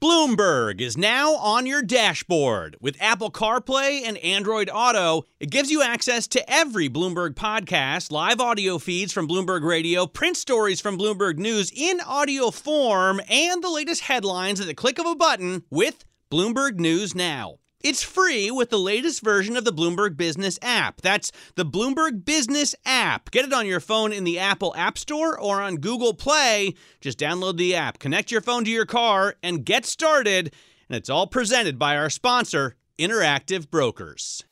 Bloomberg is now on your dashboard. With Apple CarPlay and Android Auto, it gives you access to every Bloomberg podcast, live audio feeds from Bloomberg Radio, print stories from Bloomberg News in audio form, and the latest headlines at the click of a button with Bloomberg News Now. It's free with the latest version of the Bloomberg Business app. That's the Bloomberg Business app. Get it on your phone in the Apple App Store or on Google Play. Just download the app, connect your phone to your car, and get started. And it's all presented by our sponsor, Interactive Brokers.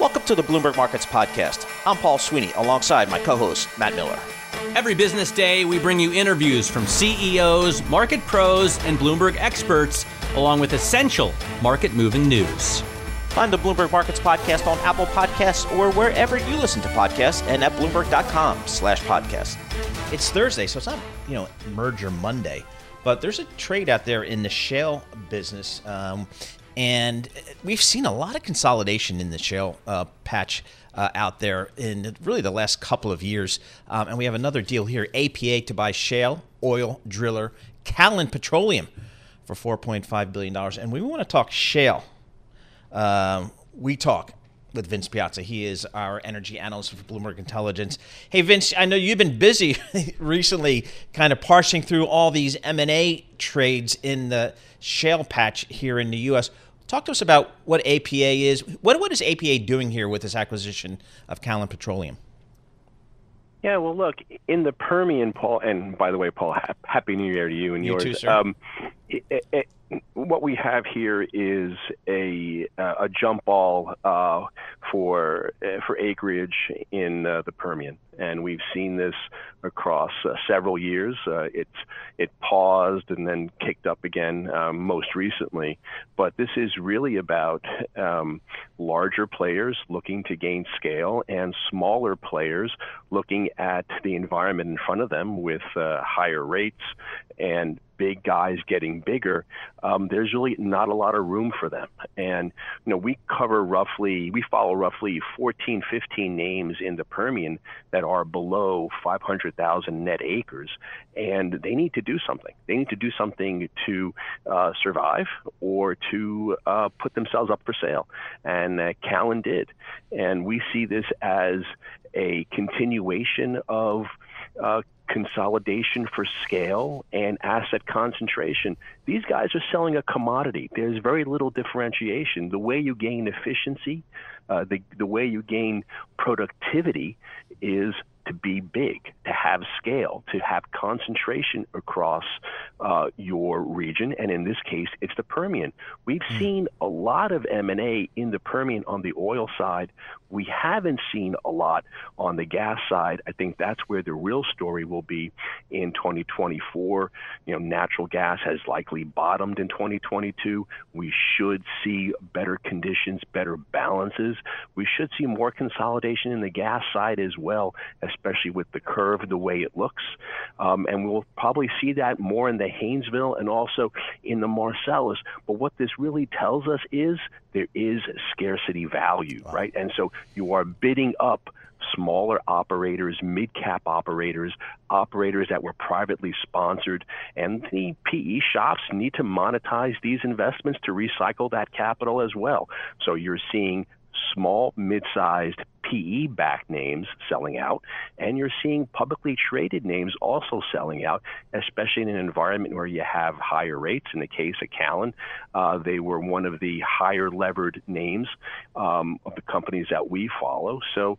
Welcome to the Bloomberg Markets Podcast. I'm Paul Sweeney alongside my co host, Matt Miller. Every business day, we bring you interviews from CEOs, market pros, and Bloomberg experts along with essential market moving news. Find the Bloomberg Markets Podcast on Apple Podcasts or wherever you listen to podcasts and at Bloomberg.com slash podcast. It's Thursday, so it's not, you know, merger Monday, but there's a trade out there in the shale business. Um, and we've seen a lot of consolidation in the shale uh, patch uh, out there in really the last couple of years. Um, and we have another deal here APA to buy shale oil driller Callon Petroleum for $4.5 billion. And we want to talk shale. Um, we talk with Vince Piazza. He is our energy analyst for Bloomberg Intelligence. Hey, Vince, I know you've been busy recently kind of parsing through all these M&A trades in the shale patch here in the U.S. Talk to us about what APA is. What, what is APA doing here with this acquisition of Callon Petroleum? Yeah, well, look, in the Permian, Paul, and by the way, Paul, happy New Year to you and you yours. Too, sir. Um, it, it, what we have here is a a jump ball uh, for uh, for acreage in uh, the Permian, and we've seen this across uh, several years. Uh, it's it paused and then kicked up again um, most recently, but this is really about um, larger players looking to gain scale and smaller players looking at the environment in front of them with uh, higher rates and big guys getting bigger, um, there's really not a lot of room for them. And, you know, we cover roughly, we follow roughly 14, 15 names in the Permian that are below 500,000 net acres. And they need to do something. They need to do something to uh, survive or to uh, put themselves up for sale. And uh, Callon did. And we see this as a continuation of uh, consolidation for scale and asset concentration. These guys are selling a commodity. There's very little differentiation. The way you gain efficiency, uh, the, the way you gain productivity is to be big, to have scale, to have concentration across uh, your region, and in this case, it's the Permian. We've mm. seen a lot of M&A in the Permian on the oil side. We haven't seen a lot on the gas side. I think that's where the real story will be in 2024. You know, natural gas has likely bottomed in 2022. We should see better conditions, better balances. We should see more consolidation in the gas side as well, especially with the curve the way it looks. Um, and we'll probably see that more in the Haynesville and also in the Marcellus. But what this really tells us is there is scarcity value, wow. right? And so you are bidding up smaller operators, mid cap operators, operators that were privately sponsored, and the PE shops need to monetize these investments to recycle that capital as well. So you're seeing small, mid-sized PE-backed names selling out, and you're seeing publicly traded names also selling out, especially in an environment where you have higher rates. In the case of Callon, uh, they were one of the higher levered names um, of the companies that we follow. So,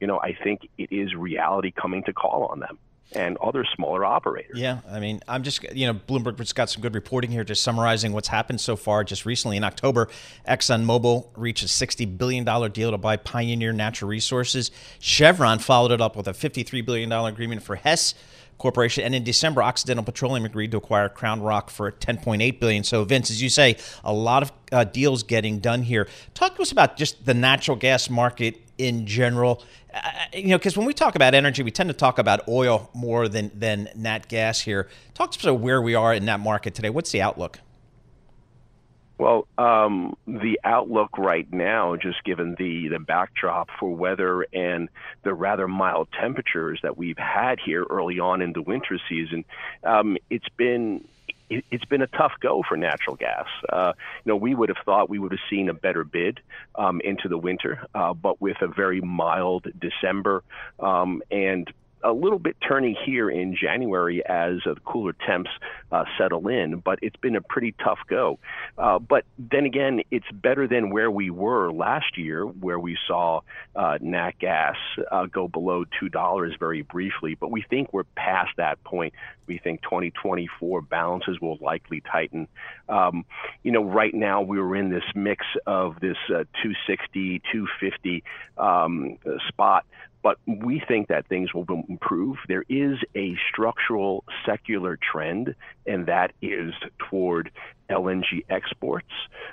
you know, I think it is reality coming to call on them. And other smaller operators. Yeah, I mean, I'm just, you know, Bloomberg's got some good reporting here, just summarizing what's happened so far. Just recently in October, ExxonMobil reached a $60 billion deal to buy Pioneer Natural Resources. Chevron followed it up with a $53 billion agreement for Hess. Corporation. And in December, Occidental Petroleum agreed to acquire Crown Rock for 10.8 billion. So, Vince, as you say, a lot of uh, deals getting done here. Talk to us about just the natural gas market in general. You know, because when we talk about energy, we tend to talk about oil more than than nat gas here. Talk to us about where we are in that market today. What's the outlook? Well, um, the outlook right now, just given the, the backdrop for weather and the rather mild temperatures that we've had here early on in the winter season, um, it's been it's been a tough go for natural gas. Uh, you know, we would have thought we would have seen a better bid um, into the winter, uh, but with a very mild December um, and a little bit turning here in January as uh, the cooler temps uh, settle in, but it's been a pretty tough go. Uh, but then again, it's better than where we were last year, where we saw uh, nat gas uh, go below two dollars very briefly. But we think we're past that point. We think 2024 balances will likely tighten. Um, you know, right now we are in this mix of this uh, 260, 250 um, spot but we think that things will improve. There is a structural secular trend, and that is toward LNG exports.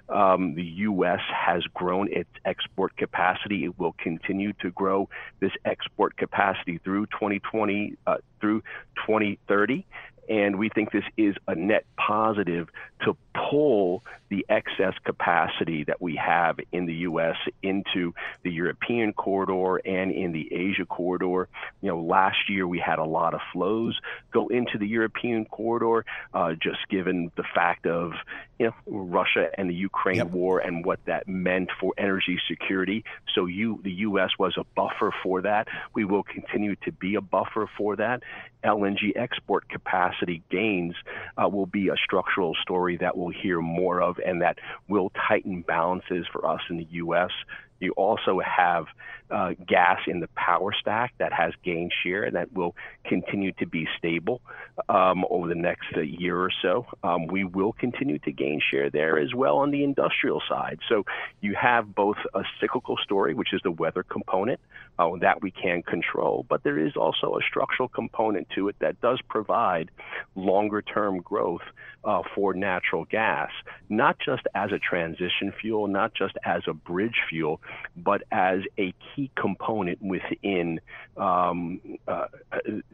Um, the U.S. has grown its export capacity. It will continue to grow this export capacity through 2020 uh, through 2030. And we think this is a net positive to pull the excess capacity that we have in the U.S. into the European corridor and in the Asia corridor. You know, last year we had a lot of flows go into the European corridor, uh, just given the fact of you know Russia and the Ukraine yep. war and what that meant for energy security. So you, the U.S. was a buffer for that. We will continue to be a buffer for that. LNG export capacity gains uh, will be a structural story that we'll hear more of and that will tighten balances for us in the U.S. You also have uh, gas in the power stack that has gained share and that will continue to be stable um, over the next uh, year or so. Um, we will continue to gain share there as well on the industrial side. So you have both a cyclical story, which is the weather component uh, that we can control, but there is also a structural component to it that does provide longer term growth uh, for natural gas, not just as a transition fuel, not just as a bridge fuel, but as a key component within um, uh,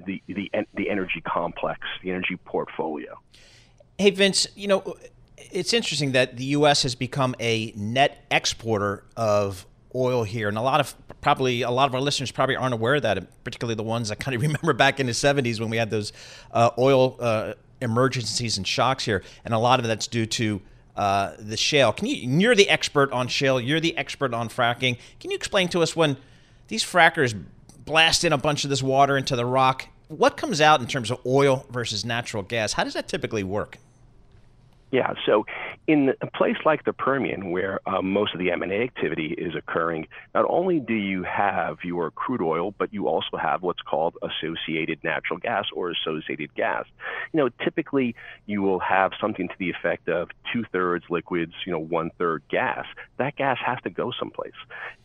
the, the, the energy complex, the energy portfolio. Hey, Vince, you know, it's interesting that the U.S. has become a net exporter of oil here, and a lot of probably a lot of our listeners probably aren't aware of that, particularly the ones that kind of remember back in the '70s when we had those uh, oil uh, emergencies and shocks here, and a lot of that's due to uh, the shale. Can you? You're the expert on shale. You're the expert on fracking. Can you explain to us when these frackers blast in a bunch of this water into the rock? What comes out in terms of oil versus natural gas? How does that typically work? Yeah, so in a place like the Permian, where uh, most of the M&A activity is occurring, not only do you have your crude oil, but you also have what's called associated natural gas or associated gas. You know, typically you will have something to the effect of two thirds liquids, you know, one third gas. That gas has to go someplace,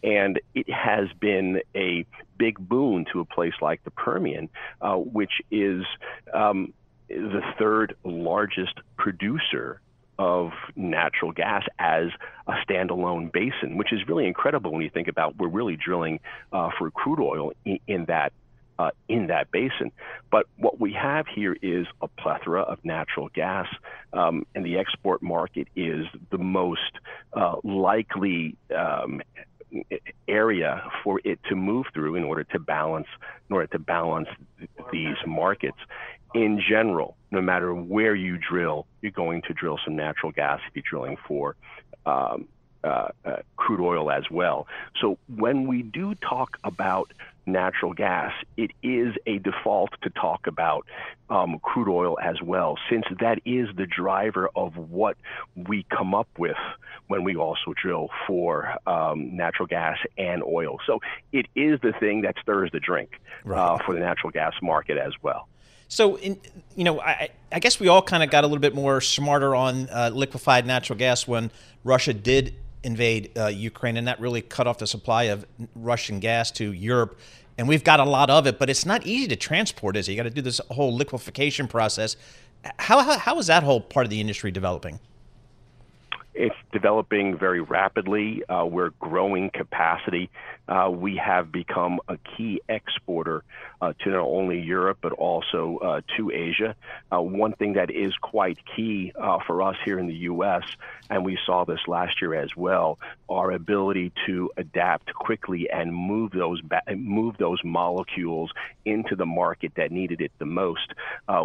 and it has been a big boon to a place like the Permian, uh, which is um, the third largest producer of natural gas as a standalone basin, which is really incredible when you think about we're really drilling uh, for crude oil in, in that uh, in that basin. But what we have here is a plethora of natural gas, um, and the export market is the most uh, likely um, area for it to move through in order to balance in order to balance these markets in general, no matter where you drill, you're going to drill some natural gas if you're drilling for um, uh, uh, crude oil as well. So when we do talk about natural gas, it is a default to talk about um, crude oil as well, since that is the driver of what we come up with when we also drill for um, natural gas and oil. So it is the thing that stirs the drink right. uh, for the natural gas market as well. So, in, you know, I, I, guess we all kind of got a little bit more smarter on uh, liquefied natural gas when Russia did invade uh, Ukraine, and that really cut off the supply of Russian gas to Europe. And we've got a lot of it, but it's not easy to transport, is it? You got to do this whole liquefaction process. How, how, how is that whole part of the industry developing? It's developing very rapidly. Uh, we're growing capacity. Uh, we have become a key exporter to not only Europe but also uh, to Asia. Uh, one thing that is quite key uh, for us here in the U.S., and we saw this last year as well, our ability to adapt quickly and move those ba- move those molecules into the market that needed it the most.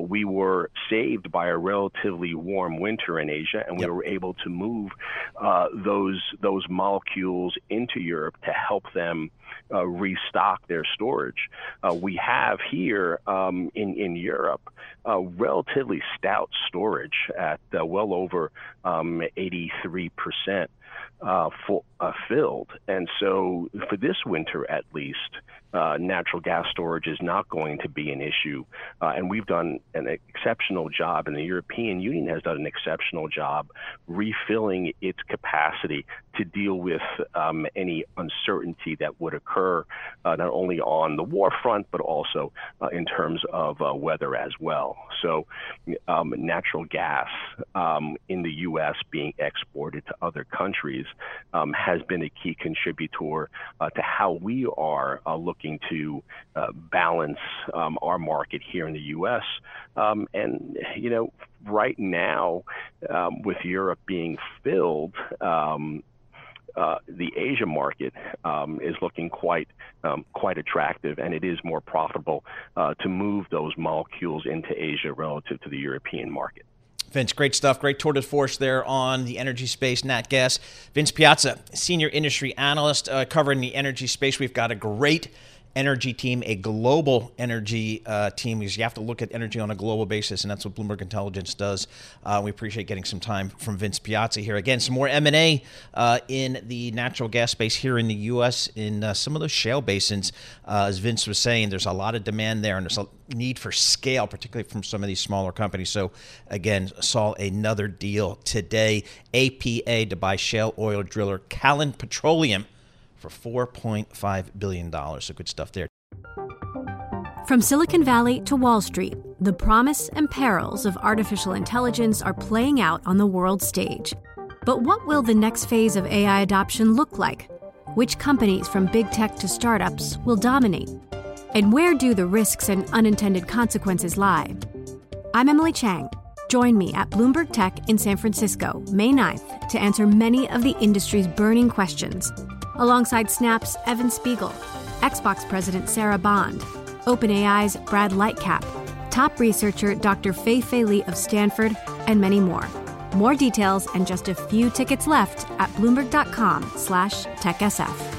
we were saved by a relatively warm winter in Asia, and we yep. were able to move move uh, those those molecules into Europe to help them uh, restock their storage. Uh, we have here um, in in Europe relatively stout storage at uh, well over um, 83 percent uh, full, uh, filled. And so, for this winter at least, uh, natural gas storage is not going to be an issue. Uh, and we've done an exceptional job, and the European Union has done an exceptional job refilling its capacity to deal with um, any uncertainty that would occur, uh, not only on the war front, but also uh, in terms of uh, weather as well. So, um, natural gas um, in the U.S. being exported to other countries um, has been a key contributor uh, to how we are looking looking to uh, balance um, our market here in the U.S. Um, and you know, right now, um, with Europe being filled. Uh, the Asia market is looking quite quite attractive, and it is more profitable uh, to move those molecules into Asia relative to the European market. Vince, great stuff. Great tour de force there on the energy space, nat gas. Vince Piazza, senior industry analyst uh, covering the energy space. We've got a great energy team, a global energy uh, team, because you have to look at energy on a global basis, and that's what Bloomberg Intelligence does. Uh, we appreciate getting some time from Vince Piazza here. Again, some more M&A uh, in the natural gas space here in the U.S. in uh, some of those shale basins. Uh, as Vince was saying, there's a lot of demand there, and there's a need for scale, particularly from some of these smaller companies. So, again, saw another deal today. APA to buy shale oil driller Callon Petroleum for $4.5 billion. So good stuff there. From Silicon Valley to Wall Street, the promise and perils of artificial intelligence are playing out on the world stage. But what will the next phase of AI adoption look like? Which companies, from big tech to startups, will dominate? And where do the risks and unintended consequences lie? I'm Emily Chang. Join me at Bloomberg Tech in San Francisco, May 9th, to answer many of the industry's burning questions alongside Snap's Evan Spiegel, Xbox President Sarah Bond, OpenAI's Brad Lightcap, top researcher Dr. Fei Fei Li of Stanford, and many more. More details and just a few tickets left at bloomberg.com slash techsf.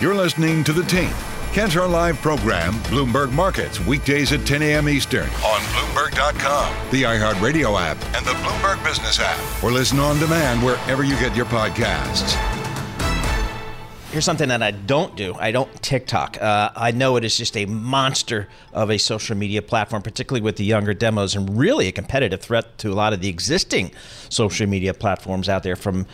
You're listening to The Tape Catch our live program, Bloomberg Markets, weekdays at 10 a.m. Eastern on Bloomberg.com, the iHeartRadio app, and the Bloomberg Business app, or listen on demand wherever you get your podcasts. Here's something that I don't do. I don't TikTok. Uh, I know it is just a monster of a social media platform, particularly with the younger demos, and really a competitive threat to a lot of the existing social media platforms out there from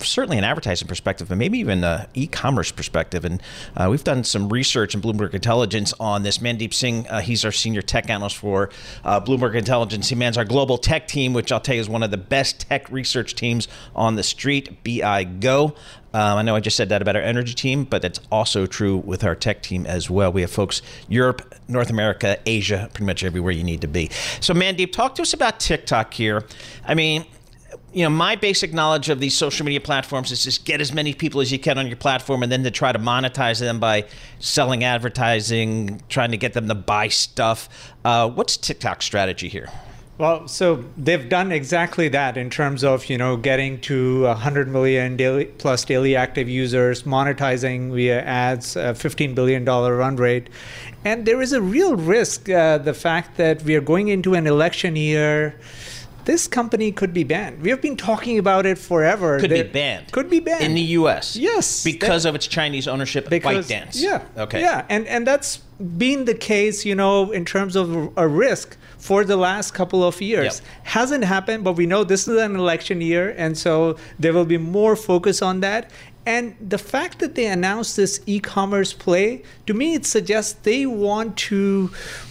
certainly an advertising perspective, but maybe even an e-commerce perspective. And uh, we've done some research in Bloomberg Intelligence on this. Mandeep Singh, uh, he's our senior tech analyst for uh, Bloomberg Intelligence. He mans our global tech team, which I'll tell you is one of the best tech research teams on the street. BI Go. Um, I know I just said that about our energy team, but that's also true with our tech team as well. We have folks Europe, North America, Asia, pretty much everywhere you need to be. So, Mandeep, talk to us about TikTok here. I mean, you know, my basic knowledge of these social media platforms is just get as many people as you can on your platform and then to try to monetize them by selling advertising, trying to get them to buy stuff. Uh, what's TikTok's strategy here? Well, so they've done exactly that in terms of you know getting to 100 million daily, plus daily active users, monetizing via ads, a 15 billion dollar run rate, and there is a real risk. Uh, the fact that we are going into an election year. This company could be banned. We have been talking about it forever. Could They're- be banned. Could be banned in the U.S. Yes, because that- of its Chinese ownership of because ByteDance. yeah Okay. yeah and and that's been the case you know in terms of a risk for the last couple of years Yep. hasn't happened but we know this is an election year and so there will be more focus on that and the fact that they announced this e-commerce play to me it suggests they want to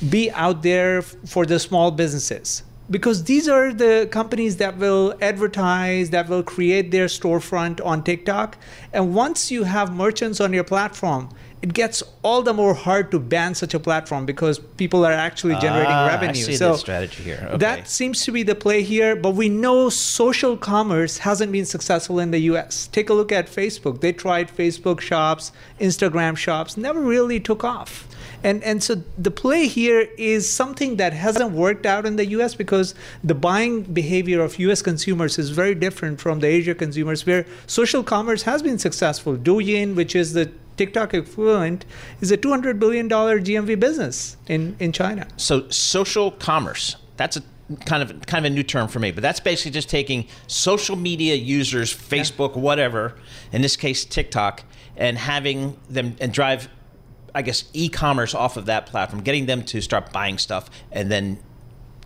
be out there for the small businesses because these are the companies that will advertise, that will create their storefront on TikTok. And once you have merchants on your platform, it gets all the more hard to ban such a platform because people are actually generating Ah, I revenue. see so the strategy here. Okay. that seems to be the play here, but we know social commerce hasn't been successful in the US. Take a look at Facebook. They tried Facebook shops, Instagram shops, never really took off. And, and so the play here is something that hasn't worked out in the US because the buying behavior of US consumers is very different from the Asia consumers, where social commerce has been successful. Douyin, which is the TikTok equivalent, is a $200 billion GMV business in, in China. so social commerce. That's a kind of kind of a new term for me, but that's basically just taking social media users, Facebook, whatever, in this case TikTok, and having them and drive, I guess, e-commerce off of that platform, getting them to start buying stuff, and then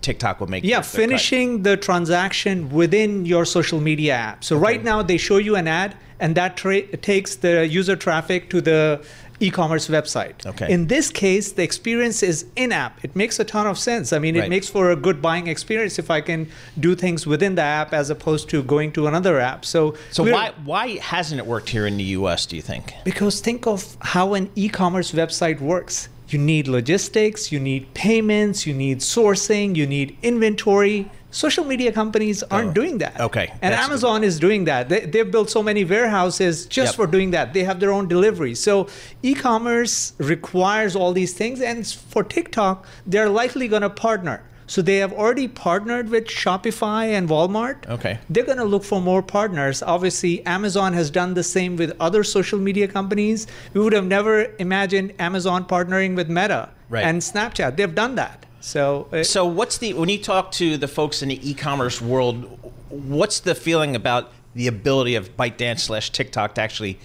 TikTok will make Yeah, the- the cut. finishing the transaction within your social media app. So right now they show you an ad, and that tra- takes the user traffic to the e-commerce website. Okay. In this case, the experience is in-app. It makes a ton of sense. I mean, Right. it makes for a good buying experience if I can do things within the app as opposed to going to another app. So So why why hasn't it worked here in the U.S. Do you think? because think of how an e-commerce website works. You need logistics, you need payments, you need sourcing, you need inventory. Social media companies aren't Oh, doing that. okay. And Amazon is doing that. They, they've built so many warehouses just Yep. for doing that. They have their own delivery. So e-commerce requires all these things. And for TikTok, they're likely going to partner. So they have already partnered with Shopify and Walmart Okay. they're going to look for more partners. Obviously, Amazon has done the same with other social media companies. We would have never imagined Amazon partnering with Meta Right. and Snapchat. They've done that. So, uh, So what's the when you talk to the folks in the e-commerce world, what's the feeling about the ability of ByteDance slash TikTok to actually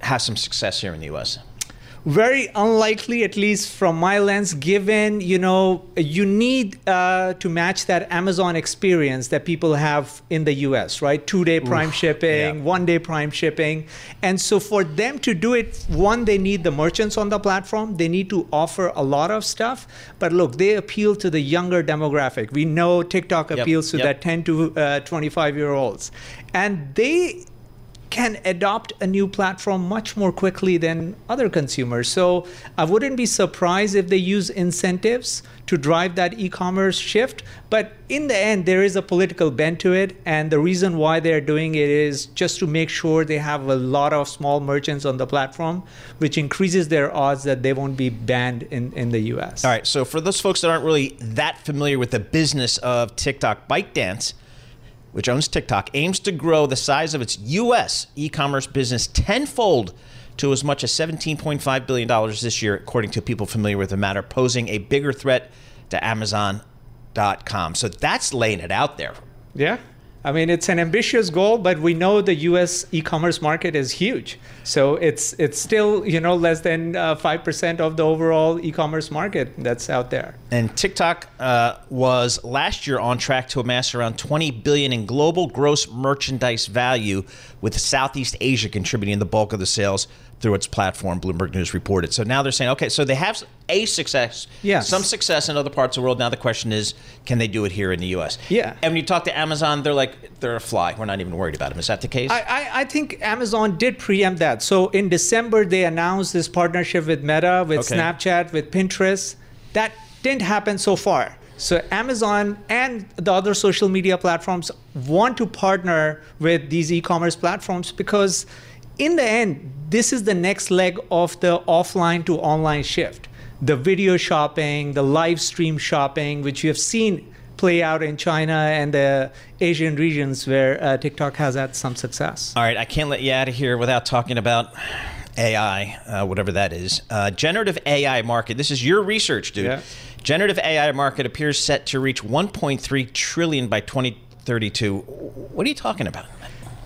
have some success here in the U.S.? Very unlikely, at least from my lens, given you know you need uh, to match that Amazon experience that people have in the U.S. Right, two-day Prime shipping, yeah. one-day Prime shipping, and so for them to do it, one they need the merchants on the platform. They need to offer a lot of stuff. But look, they appeal to the younger demographic. We know TikTok Yep, appeals to yep. that 10 to uh, 25 year olds, and they can adopt a new platform much more quickly than other consumers. So I wouldn't be surprised if they use incentives to drive that e-commerce shift. But in the end, there is a political bent to it, and the reason why they're doing it is just to make sure they have a lot of small merchants on the platform, which increases their odds that they won't be banned in, in the US. All right. So for those folks that aren't really that familiar with the business of TikTok, ByteDance, which owns TikTok, aims to grow the size of its U.S. e-commerce business tenfold to as much as $17.5 billion this year, according to people familiar with the matter, posing a bigger threat to Amazon.com. So that's laying it out there. Yeah. I mean, it's an ambitious goal, but we know the U.S. e-commerce market is huge. So it's it's still you know less than uh, five percent of the overall e-commerce market that's out there. And TikTok uh, was last year on track to amass around 20 billion in global gross merchandise value, with Southeast Asia contributing the bulk of the sales through its platform. Bloomberg News reported. So now they're saying, okay, so they have a success, Yes. some success in other parts of the world. Now the question is, can they do it here in the U.S.? Yeah. And when you talk to Amazon, they're like, they're a fly. We're not even worried about them. Is that the case? I, I, I think Amazon did preempt that. So in December, they announced this partnership with Meta, with Okay. Snapchat, with Pinterest. That didn't happen so far. So Amazon and the other social media platforms want to partner with these e-commerce platforms because in the end, this is the next leg of the offline to online shift. The video shopping, the live stream shopping, which you have seen play out in China and the Asian regions where uh, TikTok has had some success. All right, I can't let you out of here without talking about AI, uh, whatever that is. Uh, generative AI market. This is your research, dude. Yeah. Generative AI market appears set to reach 1.3 trillion by 2032. What are you talking about?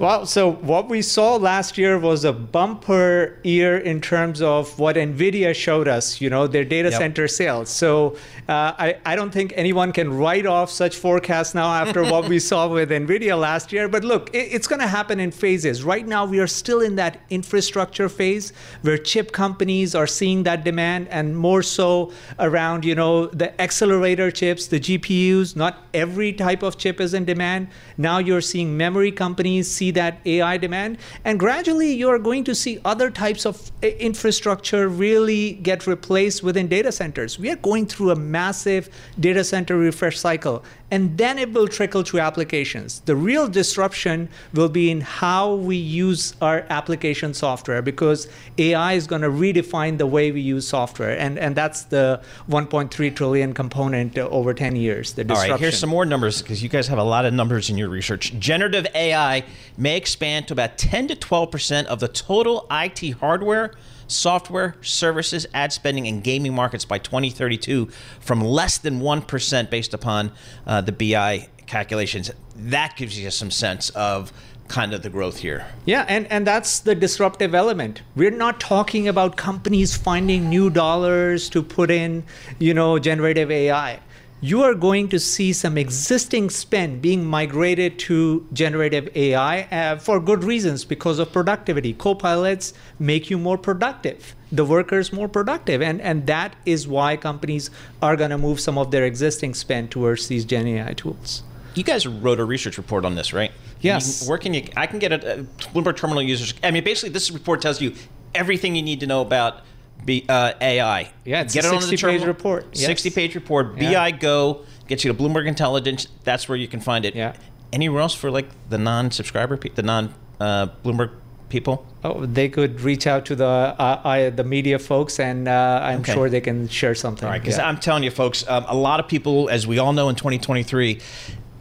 Well, so what we saw last year was a bumper year in terms of what NVIDIA showed us, you know, their data Yep. center sales. So uh, I, I don't think anyone can write off such forecasts now after what we saw with NVIDIA last year. But look, it, it's going to happen in phases. Right now, we are still in that infrastructure phase where chip companies are seeing that demand and more so around, you know, the accelerator chips, the GPUs. Not every type of chip is in demand. Now you're seeing memory companies see that AI demand. And gradually, you're going to see other types of eh, infrastructure really get replaced within data centers. We are going through a massive data center refresh cycle, and then it will trickle to applications. The real disruption will be in how we use our application software because AI is going to redefine the way we use software. And, and that's the 1.3 trillion component over 10 years, the disruption. right, here's some more numbers because you guys have a lot of numbers in your research. Generative AI may expand to about 10 to 12 percent of the total IT hardware, software, services, ad spending, and gaming markets by 2032, from less than one percent based upon uh, the BI calculations. That gives you some sense of kind of the growth here. Yeah, and, and that's the disruptive element. We're not talking about companies finding new dollars to put in, you know, generative AI. You are going to see some existing spend being migrated to generative AI uh, for good reasons because of productivity. Copilots make you more productive, the workers more productive. And, and that is why companies are going to move some of their existing spend towards these Gen AI tools. You guys wrote a research report on this, right? Yes. You- where can you? I can get a, a Bloomberg Terminal users. I mean, basically, this report tells you everything you need to know about B, uh, AI. Yeah, it's get a it on the 60-page terminal. report, yes. Sixty-page report. Yeah. BI Go gets you to Bloomberg Intelligence. That's where you can find it. Yeah. Anywhere else for like the non-subscriber, pe- the non uh, Bloomberg people? Oh, they could reach out to the uh, I, the media folks, and uh, I'm Okay. sure they can share something. All right, because Yeah. I'm telling you, folks, um, a lot of people, as we all know, in 2023,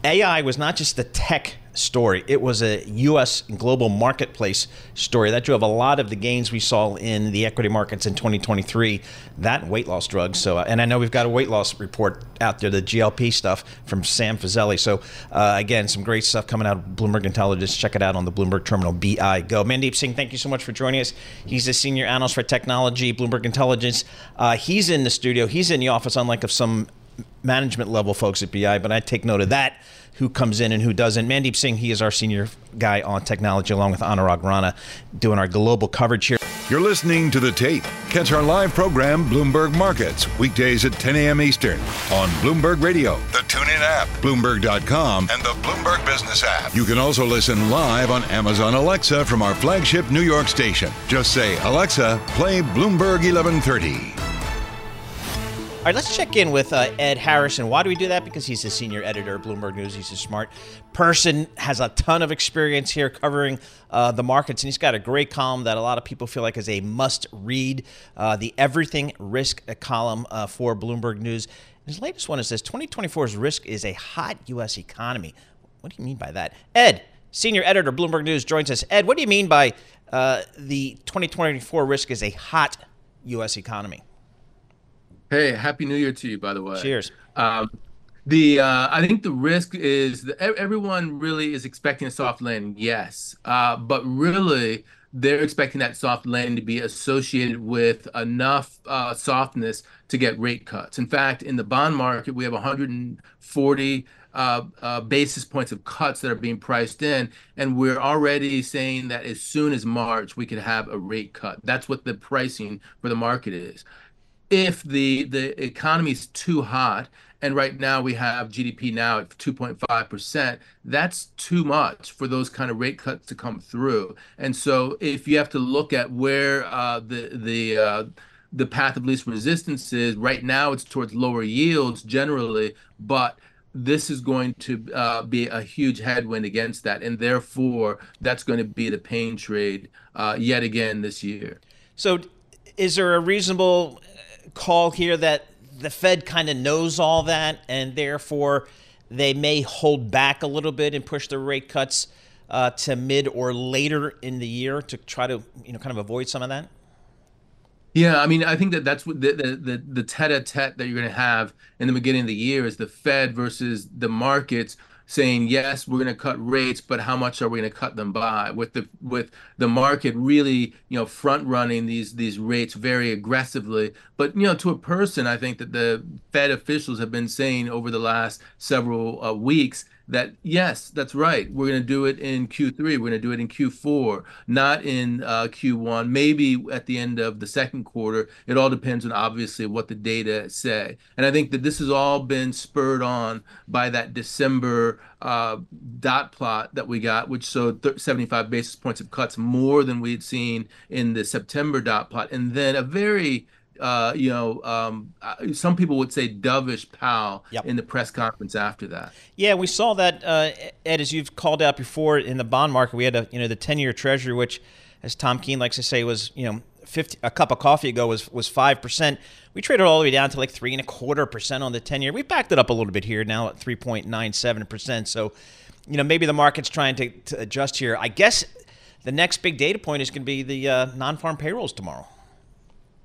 AI was not just the tech story; it was a U.S. global marketplace story that drove a lot of the gains we saw in the equity markets in 2023. That weight loss drug. So, uh, and I know we've got a weight loss report out there, the GLP stuff from Sam Fazeli. So, uh, again, some great stuff coming out of Bloomberg Intelligence. Check it out on the Bloomberg Terminal. BI Go. Mandeep Singh, thank you so much for joining us. He's a senior analyst for technology, Bloomberg Intelligence. Uh, he's in the studio. He's in the office, unlike of some management level folks at BI, but I take note of that. Who comes in and who doesn't? Mandeep Singh, he is our senior guy on technology, along with Anurag Rana, doing our global coverage here. You're listening to The Tape. Catch our live program, Bloomberg Markets, weekdays at 10 a.m. Eastern on Bloomberg Radio, the TuneIn app, Bloomberg.com, and the Bloomberg Business app. You can also listen live on Amazon Alexa from our flagship New York station. Just say, Alexa, play Bloomberg 1130. All right, let's check in with uh, Ed Harrison. Why do we do that? Because he's the senior editor of Bloomberg News. He's a smart person, has a ton of experience here covering uh, the markets, and he's got a great column that a lot of people feel like is a must read uh, the Everything Risk column uh, for Bloomberg News. His latest one is this 2024's risk is a hot U.S. economy. What do you mean by that? Ed, senior editor, Bloomberg News, joins us. Ed, what do you mean by uh, the 2024 risk is a hot U.S. economy? Hey, happy New Year to you, by the way. Cheers. Um, the uh, I think the risk is that everyone really is expecting a soft landing, yes, uh, but really they're expecting that soft landing to be associated with enough uh, softness to get rate cuts. In fact, in the bond market, we have 140 uh, uh, basis points of cuts that are being priced in, and we're already saying that as soon as March we could have a rate cut. That's what the pricing for the market is if the the economy is too hot and right now we have GDP now at 2.5%, that's too much for those kind of rate cuts to come through. And so if you have to look at where uh, the the uh, the path of least resistance is, right now it's towards lower yields generally, but this is going to uh, be a huge headwind against that, and therefore that's going to be the pain trade uh, yet again this year. So, is there a reasonable call here that the Fed kind of knows all that, and therefore they may hold back a little bit and push the rate cuts uh, to mid or later in the year to try to you know kind of avoid some of that? Yeah, I mean, I think that that's what the the the, tete-a-tete that you're going to have in the beginning of the year is the Fed versus the markets saying yes we're going to cut rates but how much are we going to cut them by? With the with the market really you know front running these these rates very aggressively. But you know to a person i think that the fed officials have been saying over the last several uh, weeks that yes, that's right. We're going to do it in Q3. We're going to do it in Q4, not in uh, Q1. Maybe at the end of the second quarter. It all depends on obviously what the data say. And I think that this has all been spurred on by that December uh, dot plot that we got, which showed 75 basis points of cuts more than we had seen in the September dot plot, and then a very uh, you know, um, uh, some people would say dovish Powell yep. in the press conference after that. Yeah, we saw that, uh, Ed, as you've called out before in the bond market. We had a, you know, the ten-year Treasury, which, as Tom Keene likes to say, was you know, 50, a cup of coffee ago was was five percent. We traded all the way down to like three and a quarter percent on the ten-year. We backed it up a little bit here now at three point nine seven percent. So, you know, maybe the market's trying to, to adjust here. I guess the next big data point is going to be the uh, non-farm payrolls tomorrow.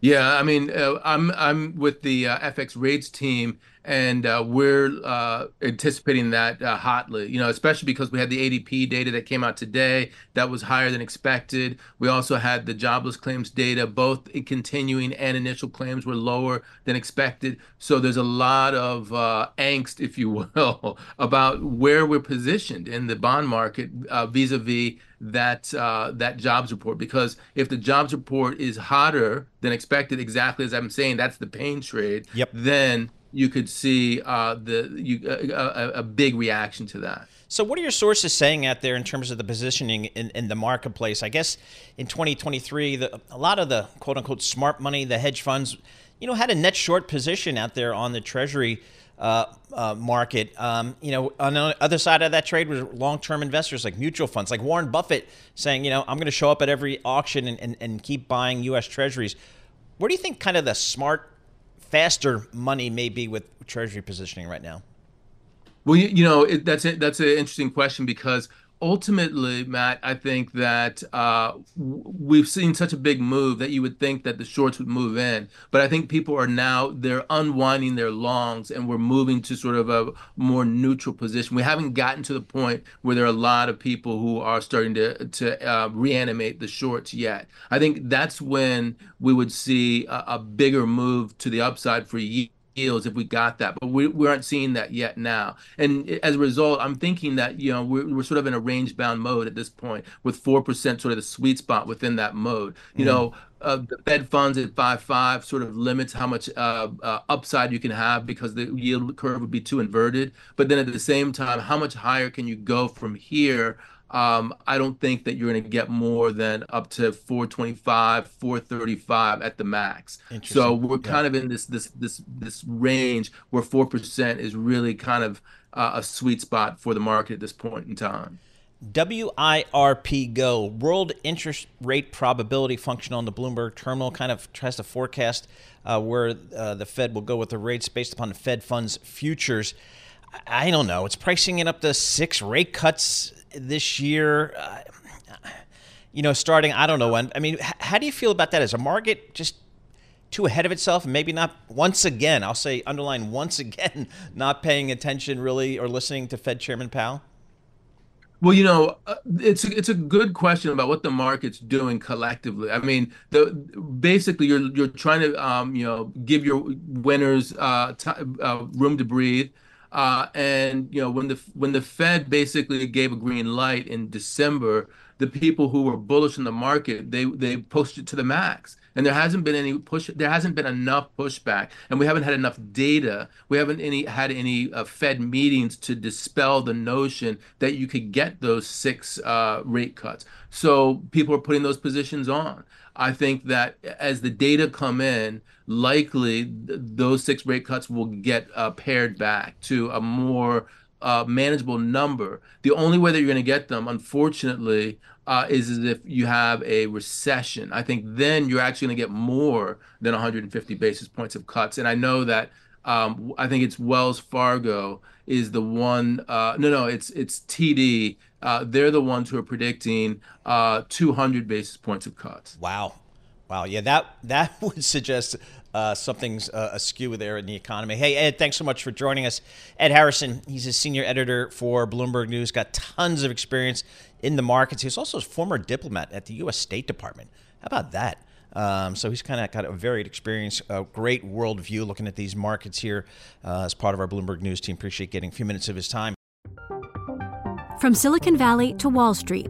Yeah, I mean, uh, I'm I'm with the uh, FX Rates team, and uh, we're uh, anticipating that uh, hotly. You know, especially because we had the ADP data that came out today that was higher than expected. We also had the jobless claims data, both continuing and initial claims were lower than expected. So there's a lot of uh, angst, if you will, about where we're positioned in the bond market uh, vis-a-vis that uh, that jobs report. Because if the jobs report is hotter than expected, exactly as I'm saying, that's the pain trade. Yep. Then you could see uh, the you, a, a, big reaction to that. So, what are your sources saying out there in terms of the positioning in, in the marketplace? I guess in 2023, the, a lot of the quote unquote smart money, the hedge funds, you know, had a net short position out there on the Treasury uh, uh, market. Um, you know, on the other side of that trade was long-term investors like mutual funds, like Warren Buffett saying, you know, I'm going to show up at every auction and, and, and keep buying U.S. Treasuries. Where do you think kind of the smart faster money may be with Treasury positioning right now? Well, you, you know, it, that's. That's an interesting question because ultimately, Matt, I think that uh, we've seen such a big move that you would think that the shorts would move in, but I think people are now they're unwinding their longs and we're moving to sort of a more neutral position. We haven't gotten to the point where there are a lot of people who are starting to to uh, reanimate the shorts yet. I think that's when we would see a, a bigger move to the upside for years if we got that, but we, we aren't seeing that yet now. And as a result, I'm thinking that you know we're, we're sort of in a range bound mode at this point, with four percent sort of the sweet spot within that mode. You mm. know, uh, the Fed funds at five five sort of limits how much uh, uh, upside you can have because the yield curve would be too inverted. But then at the same time, how much higher can you go from here? Um, I don't think that you're going to get more than up to 425, 435 at the max. So we're yeah. kind of in this this this this range where four percent is really kind of uh, a sweet spot for the market at this point in time. WIRP Go, World Interest Rate Probability Function on the Bloomberg Terminal, kind of tries to forecast uh, where uh, the Fed will go with the rates based upon the Fed funds futures. I don't know. It's pricing it up to six rate cuts this year. Uh, you know, starting I don't know when. I mean, how do you feel about that? Is a market just too ahead of itself and maybe not once again? I'll say underline once again, not paying attention really or listening to Fed Chairman Powell. Well, you know, uh, it's a, it's a good question about what the market's doing collectively. I mean, the basically you're you're trying to um, you know give your winners uh, t- uh, room to breathe. Uh, and you know when the when the Fed basically gave a green light in December, the people who were bullish in the market they they pushed it to the max, and there hasn't been any push. There hasn't been enough pushback, and we haven't had enough data. We haven't any had any uh, Fed meetings to dispel the notion that you could get those six uh, rate cuts. So people are putting those positions on. I think that as the data come in, likely th- those six rate cuts will get uh, pared back to a more uh, manageable number. The only way that you're going to get them, unfortunately, uh, is, if you have a recession. I think then you're actually going to get more than 150 basis points of cuts. And I know that Um, I think it's Wells Fargo is the one. Uh, no, no, it's it's TD. Uh, they're the ones who are predicting uh, 200 basis points of cuts. Wow, wow, yeah, that that would suggest uh, something's uh, askew there in the economy. Hey, Ed, thanks so much for joining us. Ed Harrison, he's a senior editor for Bloomberg News, got tons of experience in the markets. He's also a former diplomat at the U.S. State Department. How about that? Um, so he's kind of got a varied experience, a great worldview looking at these markets here uh, as part of our Bloomberg News team. Appreciate getting a few minutes of his time. From Silicon Valley to Wall Street,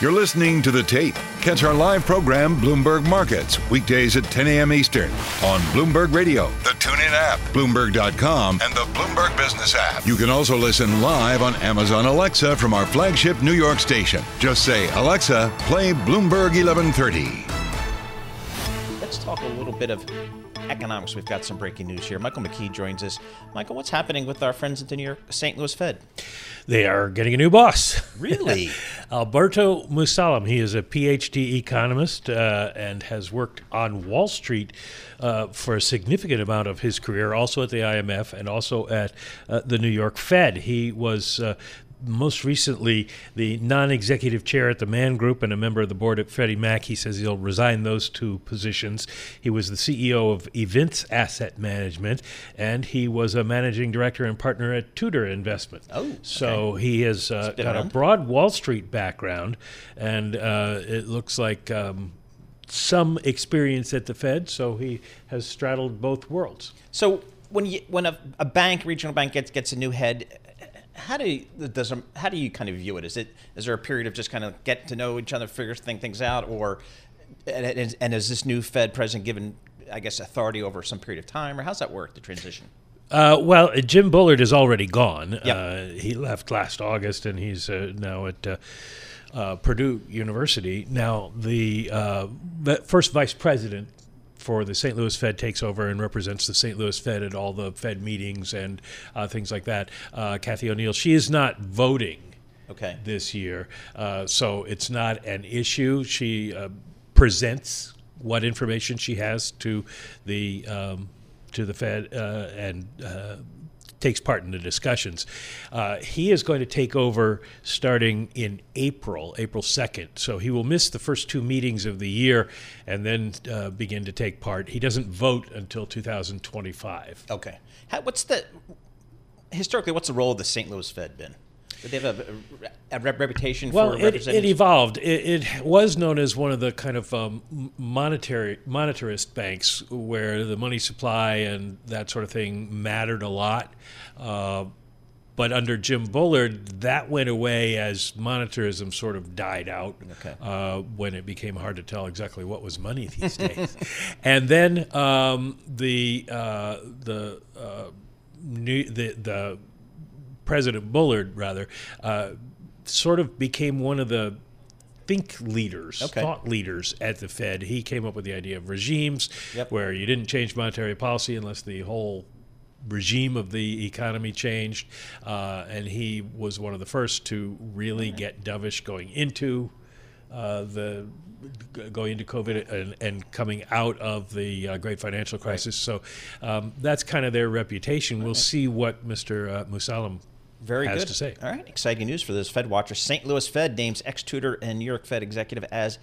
You're listening to The Tape. Catch our live program, Bloomberg Markets, weekdays at 10 a.m. Eastern on Bloomberg Radio, the TuneIn app, Bloomberg.com, and the Bloomberg Business app. You can also listen live on Amazon Alexa from our flagship New York station. Just say, Alexa, play Bloomberg 1130. Let's talk a little bit of economics. We've got some breaking news here. Michael McKee joins us. Michael, what's happening with our friends at the New York St. Louis Fed? They are getting a new boss. Really? Alberto Musalem. He is a PhD economist uh, and has worked on Wall Street uh, for a significant amount of his career, also at the IMF and also at uh, the New York Fed. He was uh, most recently the non-executive chair at the Man Group and a member of the board at Freddie Mac. He says he'll resign those two positions. He was the CEO of Evince Asset Management, and he was a managing director and partner at Tudor Investment. Oh, okay. so he has uh, got a broad Wall Street background, and uh, it looks like. Um, some experience at the Fed, so he has straddled both worlds. So when you when a, a bank, regional bank gets gets a new head, how do you, does how do you kind of view it? Is it is there a period of just kind of get to know each other, figure think things out, or and, and, is this new Fed president given I guess authority over some period of time, or how's that work? The transition. Uh, well, Jim Bullard is already gone. Yep. Uh, he left last August, and he's uh, now at uh, uh, Purdue University. Now, the, uh, the first vice president for the St. Louis Fed takes over and represents the St. Louis Fed at all the Fed meetings and uh, things like that. Uh, Kathy O'Neill. She is not voting Okay. this year, uh, so it's not an issue. She uh, presents what information she has to the um, to the Fed uh, and uh, takes part in the discussions. Uh, he is going to take over starting in April, April 2nd. So he will miss the first two meetings of the year and then uh, begin to take part. He doesn't vote until 2025. Okay. How, what's the historically? What's the role of the St. Louis Fed been? Did they have a, a rep- reputation Well, for it, representing? it evolved. It, it was known as one of the kind of um, monetary monetarist banks where the money supply and that sort of thing mattered a lot. Uh, but under Jim Bullard, that went away as monetarism sort of died out Okay. uh, when it became hard to tell exactly what was money these days. and then um, the uh, the uh, new, the the President Bullard, rather, uh, sort of became one of the think leaders, Okay. thought leaders at the Fed. He came up with the idea of regimes, Yep. where you didn't change monetary policy unless the whole regime of the economy changed. Uh, and he was one of the first to really get dovish going into uh, the going into COVID and, and coming out of the uh, great financial crisis. So um, that's kind of their reputation. We'll see what Mr. Uh, Musalem Very has good. to say. All right, exciting news for those Fed watchers. St. Louis Fed names ex-Tudor and New York Fed executive as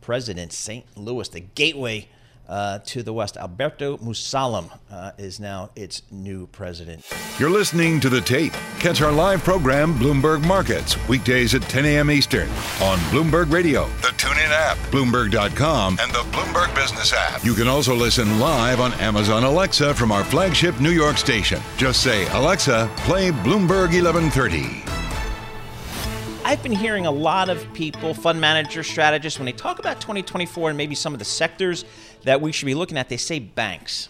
president. St. Louis, the gateway uh, to the west. Alberto Musalem uh, is now its new president. You're listening to The Tape. Catch our live program, Bloomberg Markets, weekdays at 10 a.m. Eastern on Bloomberg Radio, the TuneIn app, Bloomberg.com, and the Bloomberg Business app. You can also listen live on Amazon Alexa from our flagship New York station. Just say, Alexa, play Bloomberg 1130. I've been hearing a lot of people, fund managers, strategists, when they talk about 2024 and maybe some of the sectors that we should be looking at, they say banks.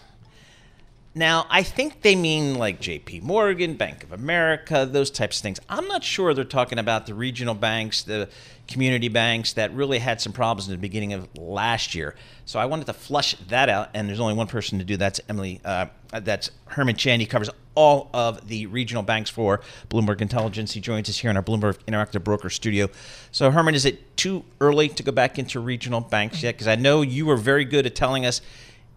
Now, I think they mean like JP Morgan, Bank of America, those types of things. I'm not sure they're talking about the regional banks, the community banks that really had some problems in the beginning of last year. So I wanted to flush that out, and there's only one person to do that's Emily. Uh, that's Herman Chan. He covers all of the regional banks for Bloomberg Intelligence. He joins us here in our Bloomberg Interactive Broker studio. So Herman, is it too early to go back into regional banks yet? Because I know you were very good at telling us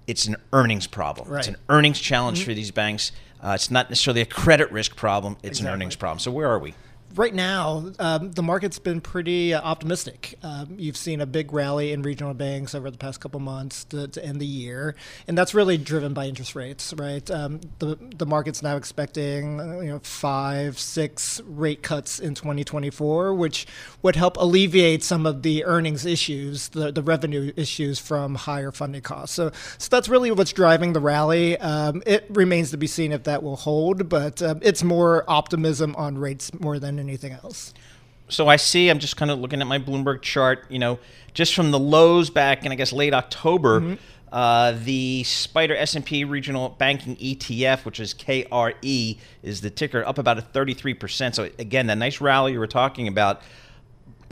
it's an earnings problem. Right. It's an earnings challenge mm-hmm. for these banks. Uh, it's not necessarily a credit risk problem. It's exactly. an earnings problem. So where are we? Right now, um, the market's been pretty uh, optimistic. Um, you've seen a big rally in regional banks over the past couple months to, to end the year, and that's really driven by interest rates, right? Um, the the market's now expecting you know five, six rate cuts in 2024, which would help alleviate some of the earnings issues, the, the revenue issues from higher funding costs. So, so that's really what's driving the rally. Um, it remains to be seen if that will hold, but um, it's more optimism on rates more than anything else. So I see. I'm just kind of looking at my Bloomberg chart. You know, just from the lows back in I guess late October. Mm-hmm. Uh, the SPDR S&P Regional Banking ETF, which is KRE, is the ticker, up about a 33%. So again, that nice rally you were talking about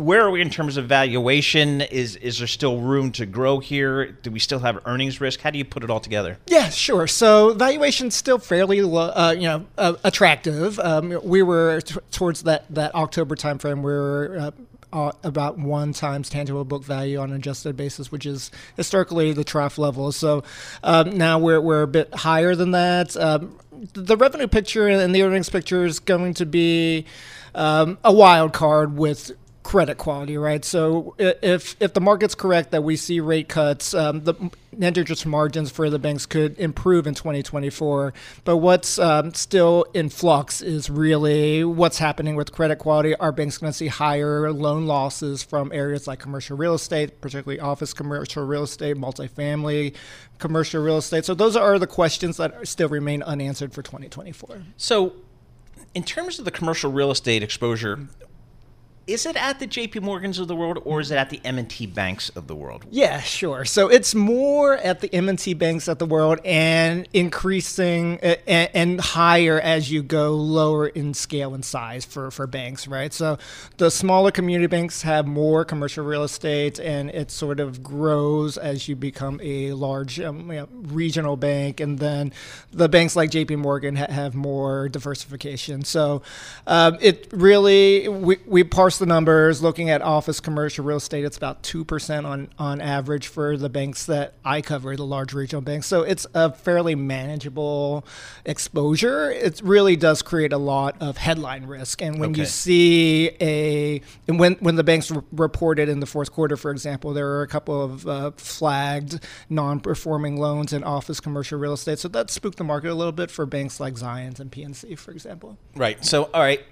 where are we in terms of valuation? Is is there still room to grow here? Do we still have earnings risk? How do you put it all together? Yeah, sure. So valuation's still fairly, uh, you know, uh, attractive. Um, we were t- towards that that October timeframe. We were uh, uh, about one times tangible book value on an adjusted basis, which is historically the trough level. So um, now we're, we're a bit higher than that. Um, the revenue picture and the earnings picture is going to be um, a wild card with credit quality, right? So if if the market's correct that we see rate cuts, um, the net interest margins for the banks could improve in 2024. But what's um, still in flux is really what's happening with credit quality. Are banks going to see higher loan losses from areas like commercial real estate, particularly office commercial real estate, multifamily commercial real estate? So those are the questions that still remain unanswered for 2024. So in terms of the commercial real estate exposure, is it at the JP Morgans of the world or is it at the M&T banks of the world? Yeah, sure. So it's more at the M&T banks of the world and increasing and, and, higher as you go lower in scale and size for, for banks, right? So the smaller community banks have more commercial real estate and it sort of grows as you become a large um, you know, regional bank. And then the banks like JP Morgan ha- have more diversification. So um, it really, we, we parse parse the numbers, looking at office commercial real estate, it's about 2% on, on average for the banks that I cover, the large regional banks. So it's a fairly manageable exposure. It really does create a lot of headline risk. And when okay. you see a, and when, when the banks re- reported in the fourth quarter, for example, there were a couple of uh, flagged non performing loans in office commercial real estate. So that spooked the market a little bit for banks like Zions and PNC, for example. Right. So, all right.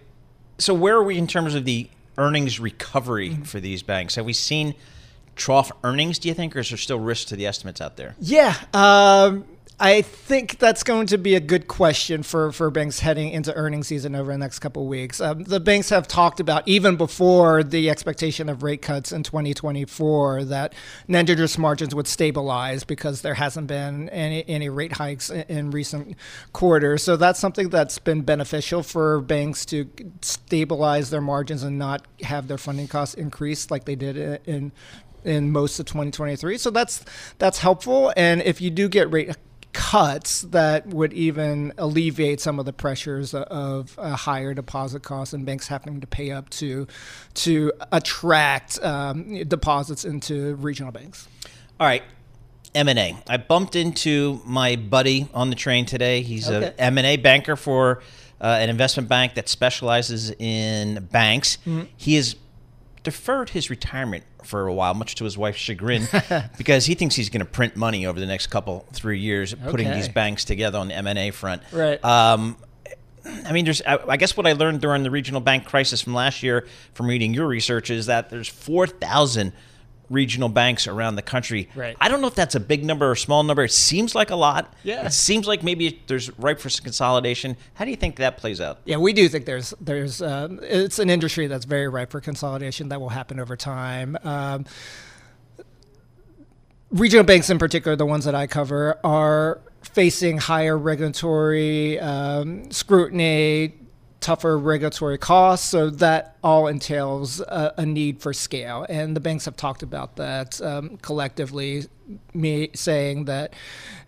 So, where are we in terms of the earnings recovery mm-hmm. for these banks? Have we seen trough earnings, do you think, or is there still risk to the estimates out there? Yeah. Um, I think that's going to be a good question for, for banks heading into earnings season over the next couple of weeks. Um, the banks have talked about, even before the expectation of rate cuts in 2024, that net interest margins would stabilize because there hasn't been any, any rate hikes in, in recent quarters. So that's something that's been beneficial for banks to stabilize their margins and not have their funding costs increase like they did in in most of 2023. So that's that's helpful. And if you do get rate cuts that would even alleviate some of the pressures of a higher deposit costs and banks having to pay up to to attract um, deposits into regional banks. All right. M&A. I bumped into my buddy on the train today. He's okay. a M&A banker for uh, an investment bank that specializes in banks. Mm-hmm. He is deferred his retirement for a while, much to his wife's chagrin, because he thinks he's going to print money over the next couple three years, putting these banks together on the M and A front. Right. Um, I mean, there's. I I guess what I learned during the regional bank crisis from last year, from reading your research, is that there's four thousand regional banks around the country. Right. I don't know if that's a big number or small number. It seems like a lot. Yeah. It seems like maybe there's ripe for some consolidation. How do you think that plays out? Yeah, we do think there's there's um, it's an industry that's very ripe for consolidation that will happen over time. Um, regional banks, in particular, the ones that I cover, are facing higher regulatory um, scrutiny, tougher regulatory costs. So that all entails a, a need for scale, and the banks have talked about that um, collectively, me saying that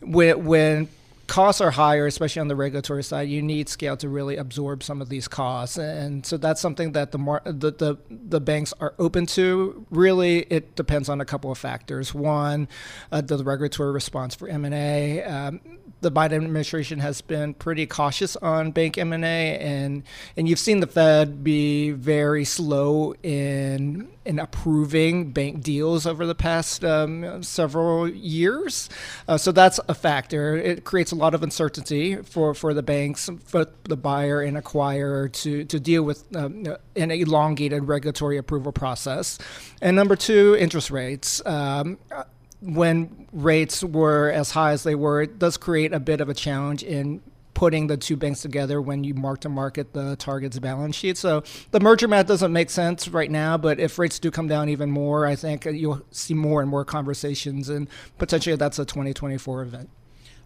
when when costs are higher, especially on the regulatory side, you need scale to really absorb some of these costs, and so that's something that the mar- the, the the banks are open to. Really, it depends on a couple of factors. One, uh, the regulatory response for M and A. Um, the Biden administration has been pretty cautious on bank M and A, and and you've seen the Fed be very slow in in approving bank deals over the past um, several years. Uh, so that's a factor. It creates a lot of uncertainty for, for the banks, for the buyer and acquirer to, to deal with um, an elongated regulatory approval process. And number two, interest rates. Um, when rates were as high as they were, it does create a bit of a challenge in putting the two banks together when you mark to market the target's balance sheet. So the merger math doesn't make sense right now, but if rates do come down even more, I think you'll see more and more conversations, and potentially that's a 2024 event.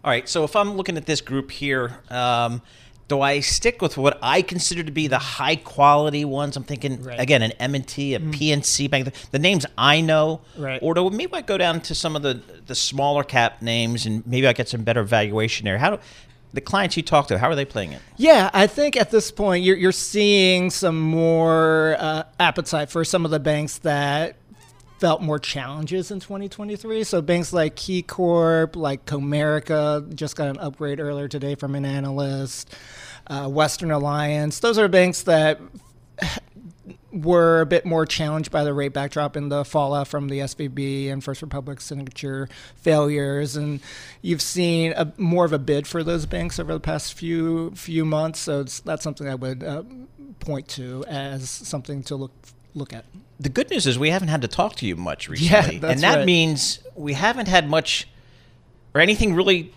All right. So if I'm looking at this group here, um, do I stick with what I consider to be the high quality ones? I'm thinking Right. again an M&T, a PNC bank, the, the names I know, Right. or do maybe I go down to some of the the smaller cap names and maybe I get some better valuation there. How do the clients you talk to, how are they playing it? Yeah, I think at this point you're you're seeing some more uh, appetite for some of the banks that felt more challenges in 2023. So banks like KeyCorp, like Comerica, just got an upgrade earlier today from an analyst. Uh, Western Alliance, those are banks that were a bit more challenged by the rate backdrop and the fallout from the SVB and First Republic signature failures, and you've seen a, more of a bid for those banks over the past few few months. So it's, that's something I would uh, point to as something to look look at. The good news is we haven't had to talk to you much Yeah, recently, that's and that right. means we haven't had much or anything really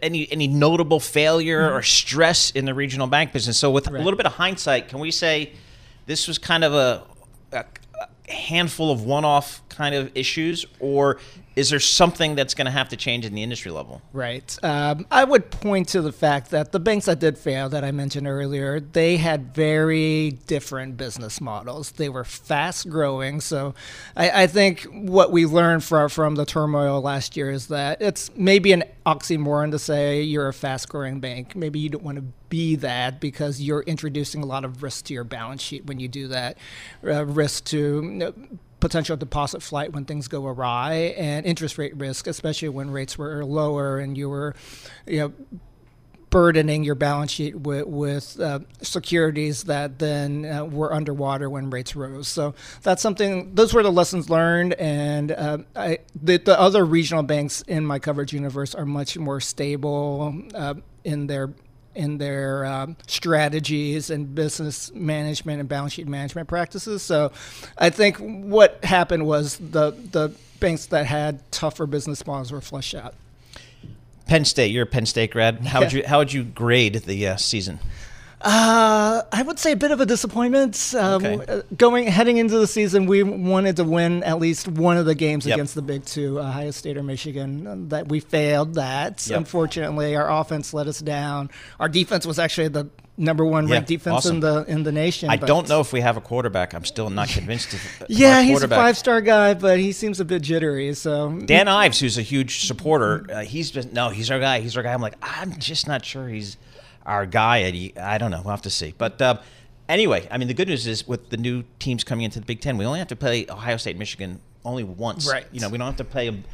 any any notable failure or stress in the regional bank business. So with Mm-hmm. Right. a little bit of hindsight, can we say this was kind of a, a handful of one-off kind of issues, or is there something that's going to have to change in the industry level? Right. Um, I would point to the fact that the banks that did fail, that I mentioned earlier, they had very different business models. They were fast growing. So I, I think what we learned from, from the turmoil last year is that it's maybe an oxymoron to say you're a fast growing bank. Maybe you don't want to be that because you're introducing a lot of risk to your balance sheet when you do that. Uh, risk to you know, potential deposit flight when things go awry and interest rate risk, especially when rates were lower and you were, you know, burdening your balance sheet with, with uh, securities that then uh, were underwater when rates rose. So that's something. Those were the lessons learned, and uh, I, the, the other regional banks in my coverage universe are much more stable uh, in their in their um, strategies and business management and balance sheet management practices. So I think what happened was the the banks that had tougher business models were flushed out. Penn State, you're a Penn State grad. How would you how would you grade the uh, season? Uh, I would say a bit of a disappointment. Um, Okay. uh, Going heading into the season, we wanted to win at least one of the games Yep. against the Big Two, Ohio State or Michigan. uh, That we failed. That Yep. unfortunately, our offense let us down. Our defense was actually the number one Yeah, ranked defense awesome. in the in the nation. I don't know if we have a quarterback. I'm still not convinced. Of, of Yeah, he's a five star guy, but he seems a bit jittery. So Dan Ives, who's a huge supporter, uh, he's been no, he's our guy. He's our guy. I'm like, I'm just not sure he's our guy. And I don't know. We'll have to see. But uh, anyway, I mean, the good news is with the new teams coming into the Big Ten, we only have to play Ohio State, Michigan only once. Right. You know, we don't have to play them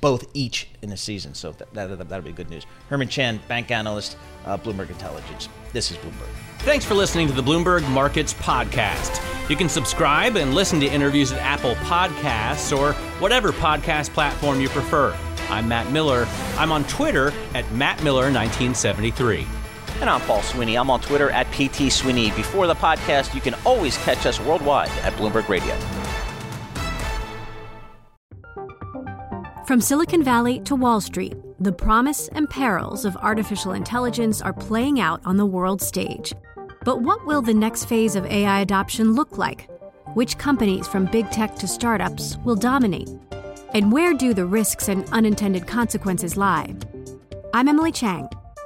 both each in a season. So that, that, that'll be good news. Herman Chan, bank analyst, uh, Bloomberg Intelligence. This is Bloomberg. Thanks for listening to the Bloomberg Markets Podcast. You can subscribe and listen to interviews at Apple Podcasts or whatever podcast platform you prefer. I'm Matt Miller. I'm on Twitter at MattMiller1973. And I'm Paul Sweeney. I'm on Twitter at PT Sweeney. Before the podcast, you can always catch us worldwide at Bloomberg Radio. From Silicon Valley to Wall Street, the promise and perils of artificial intelligence are playing out on the world stage. But what will the next phase of AI adoption look like? Which companies, from big tech to startups, will dominate? And where do the risks and unintended consequences lie? I'm Emily Chang.